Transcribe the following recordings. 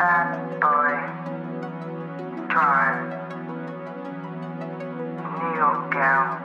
bad boy, John, Neo Gal.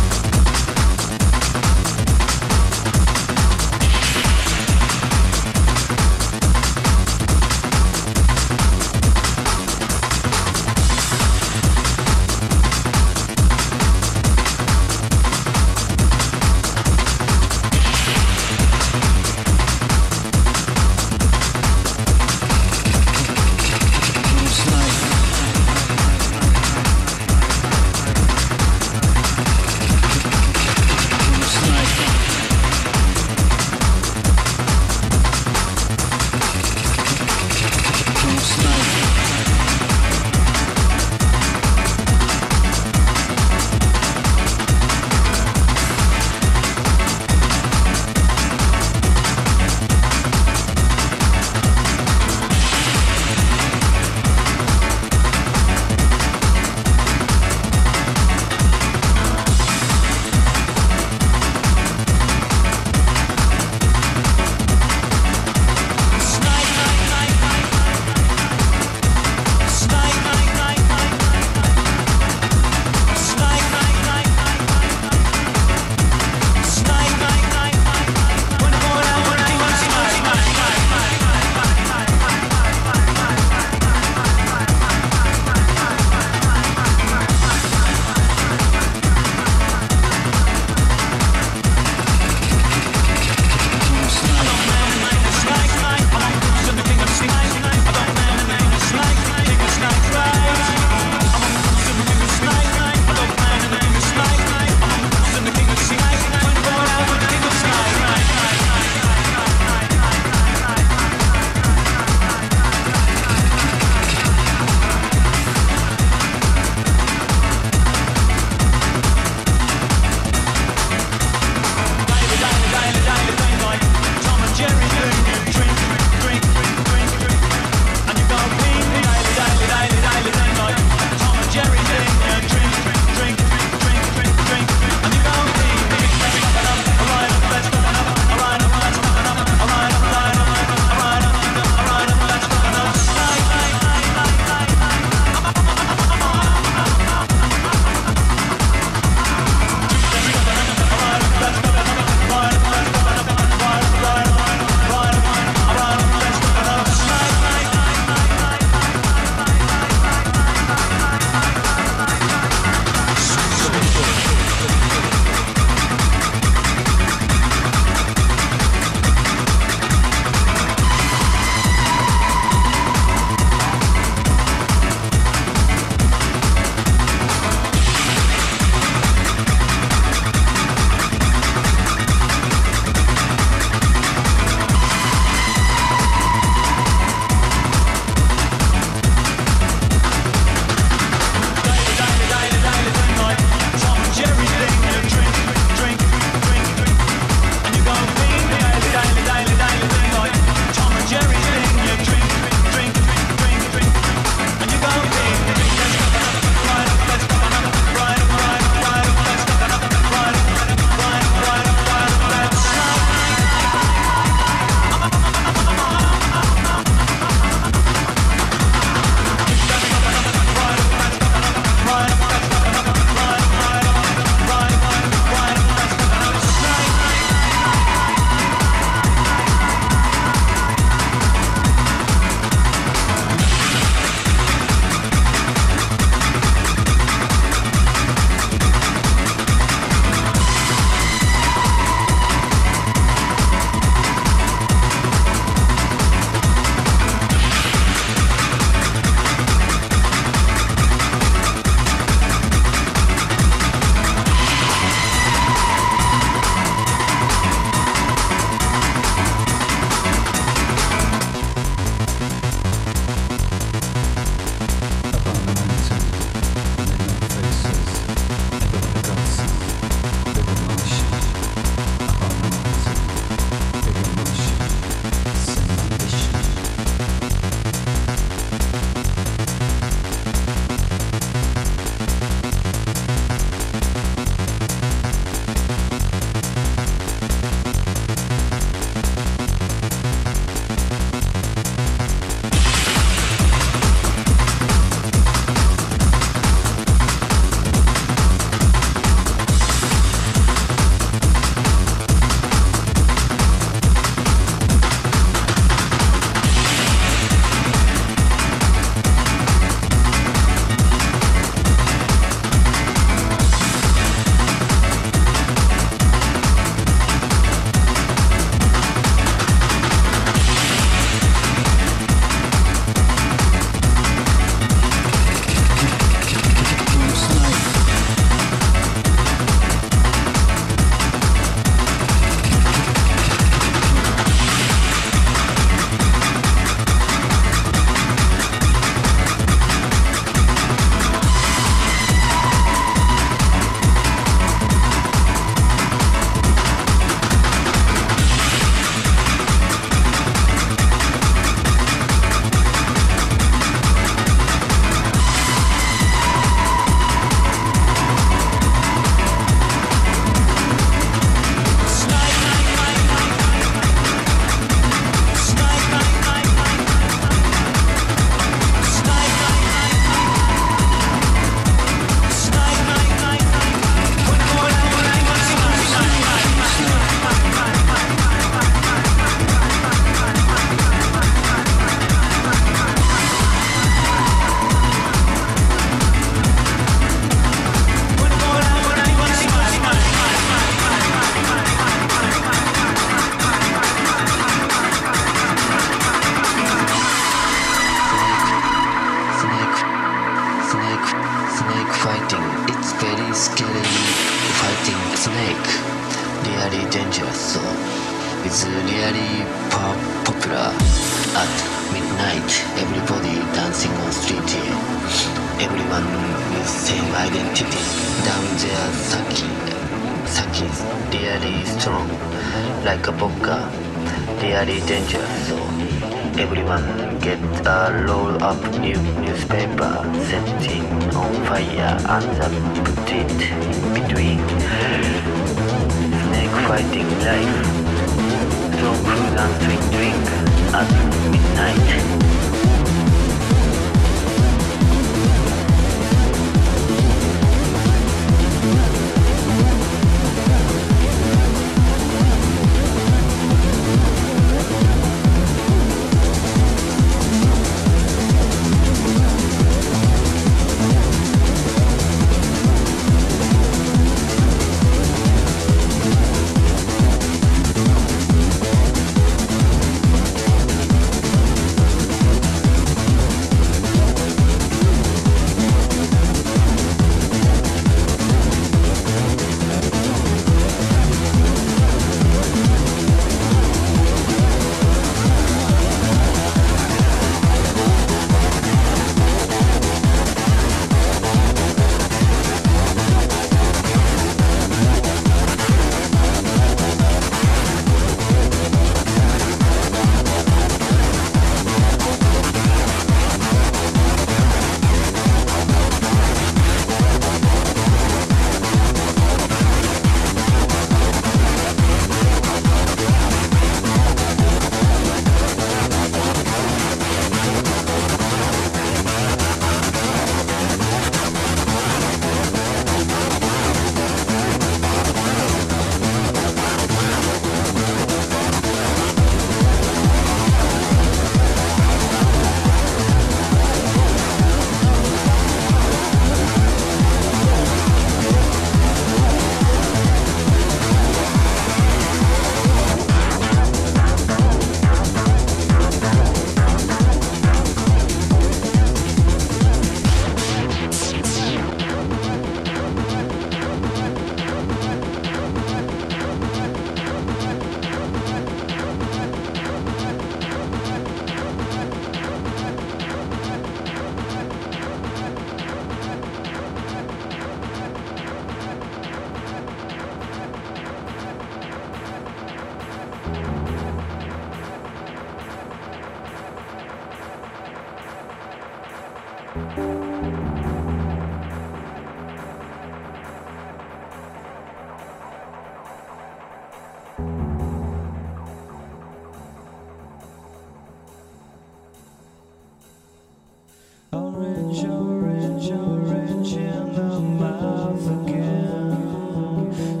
orange, orange, orange in the mouth again.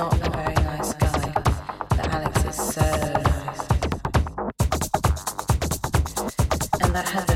not a very nice guy, but Alex is so nice. And that has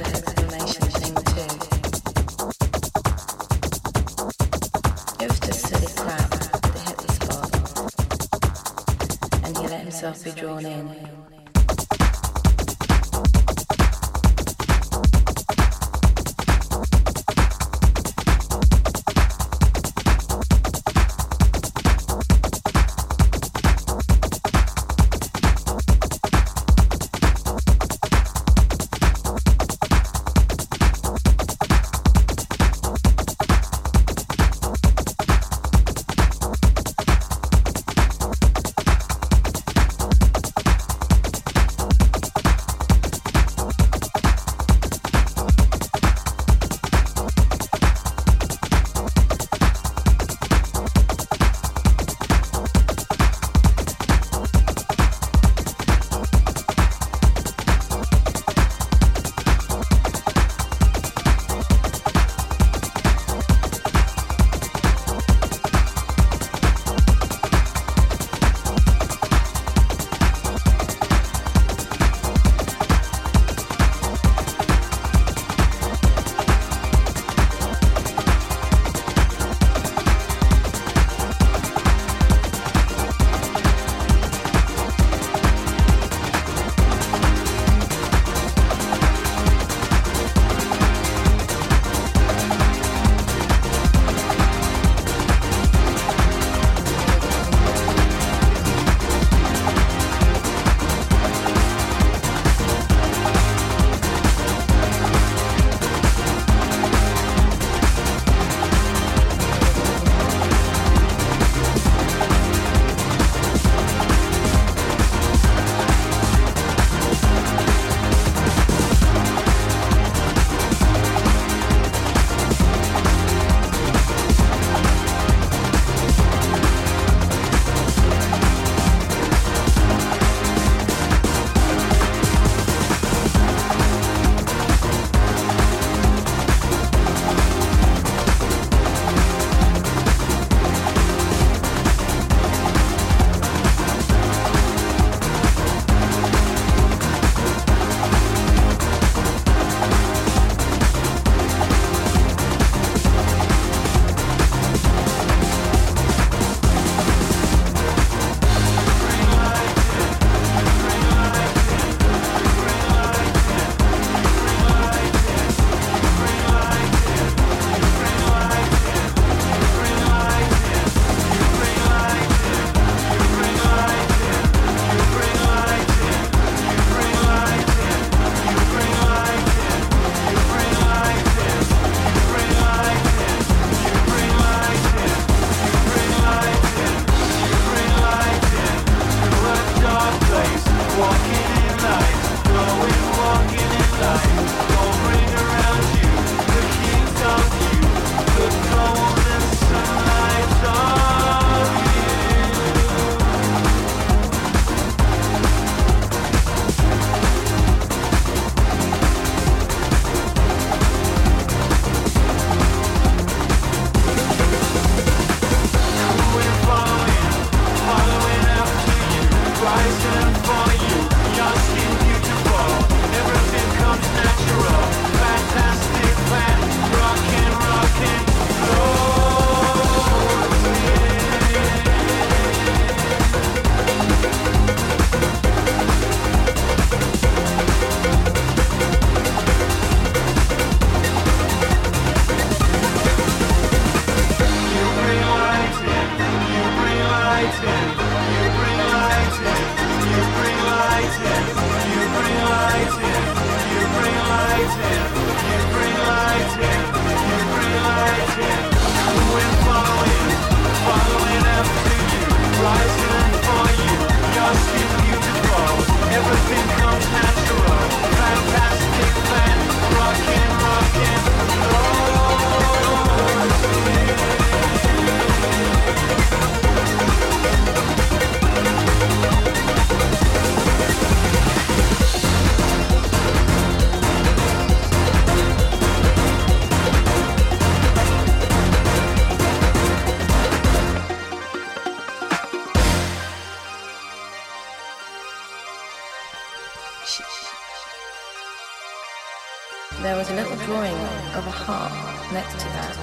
heart next to that,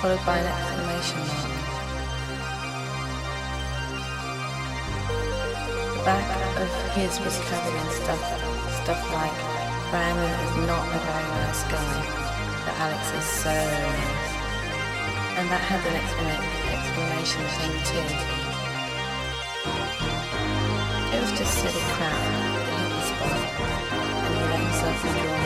followed by an exclamation mark. The back of his was covered in stuff, stuff like Brandon is not a very nice guy, but Alex is so nice. And that had an exclamation thing too. It was just silly crap that hit and he let himself be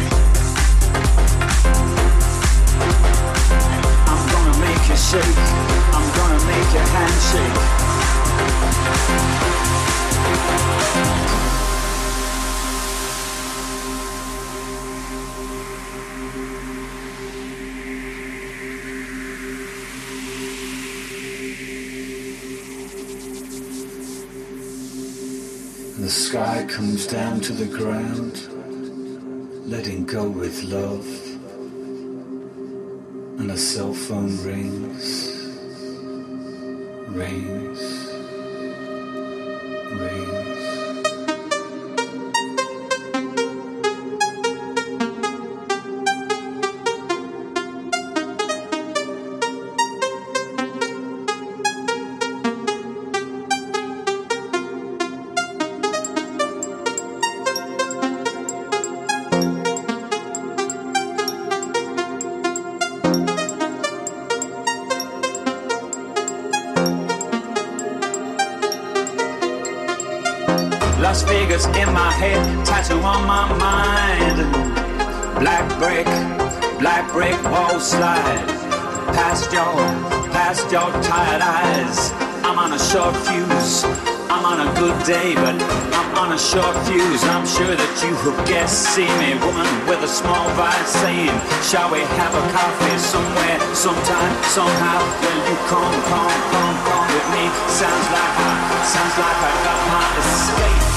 bens. on my mind. Black brick, black brick wall slide. Past your, past your tired eyes. I'm on a short fuse. I'm on a good day, but I'm on a short fuse. I'm sure that you have guessed. See me, woman with a small vice saying, Shall we have a coffee somewhere, sometime, somehow? Will you come, come, come, come with me? Sounds like I, sounds like I got my escape.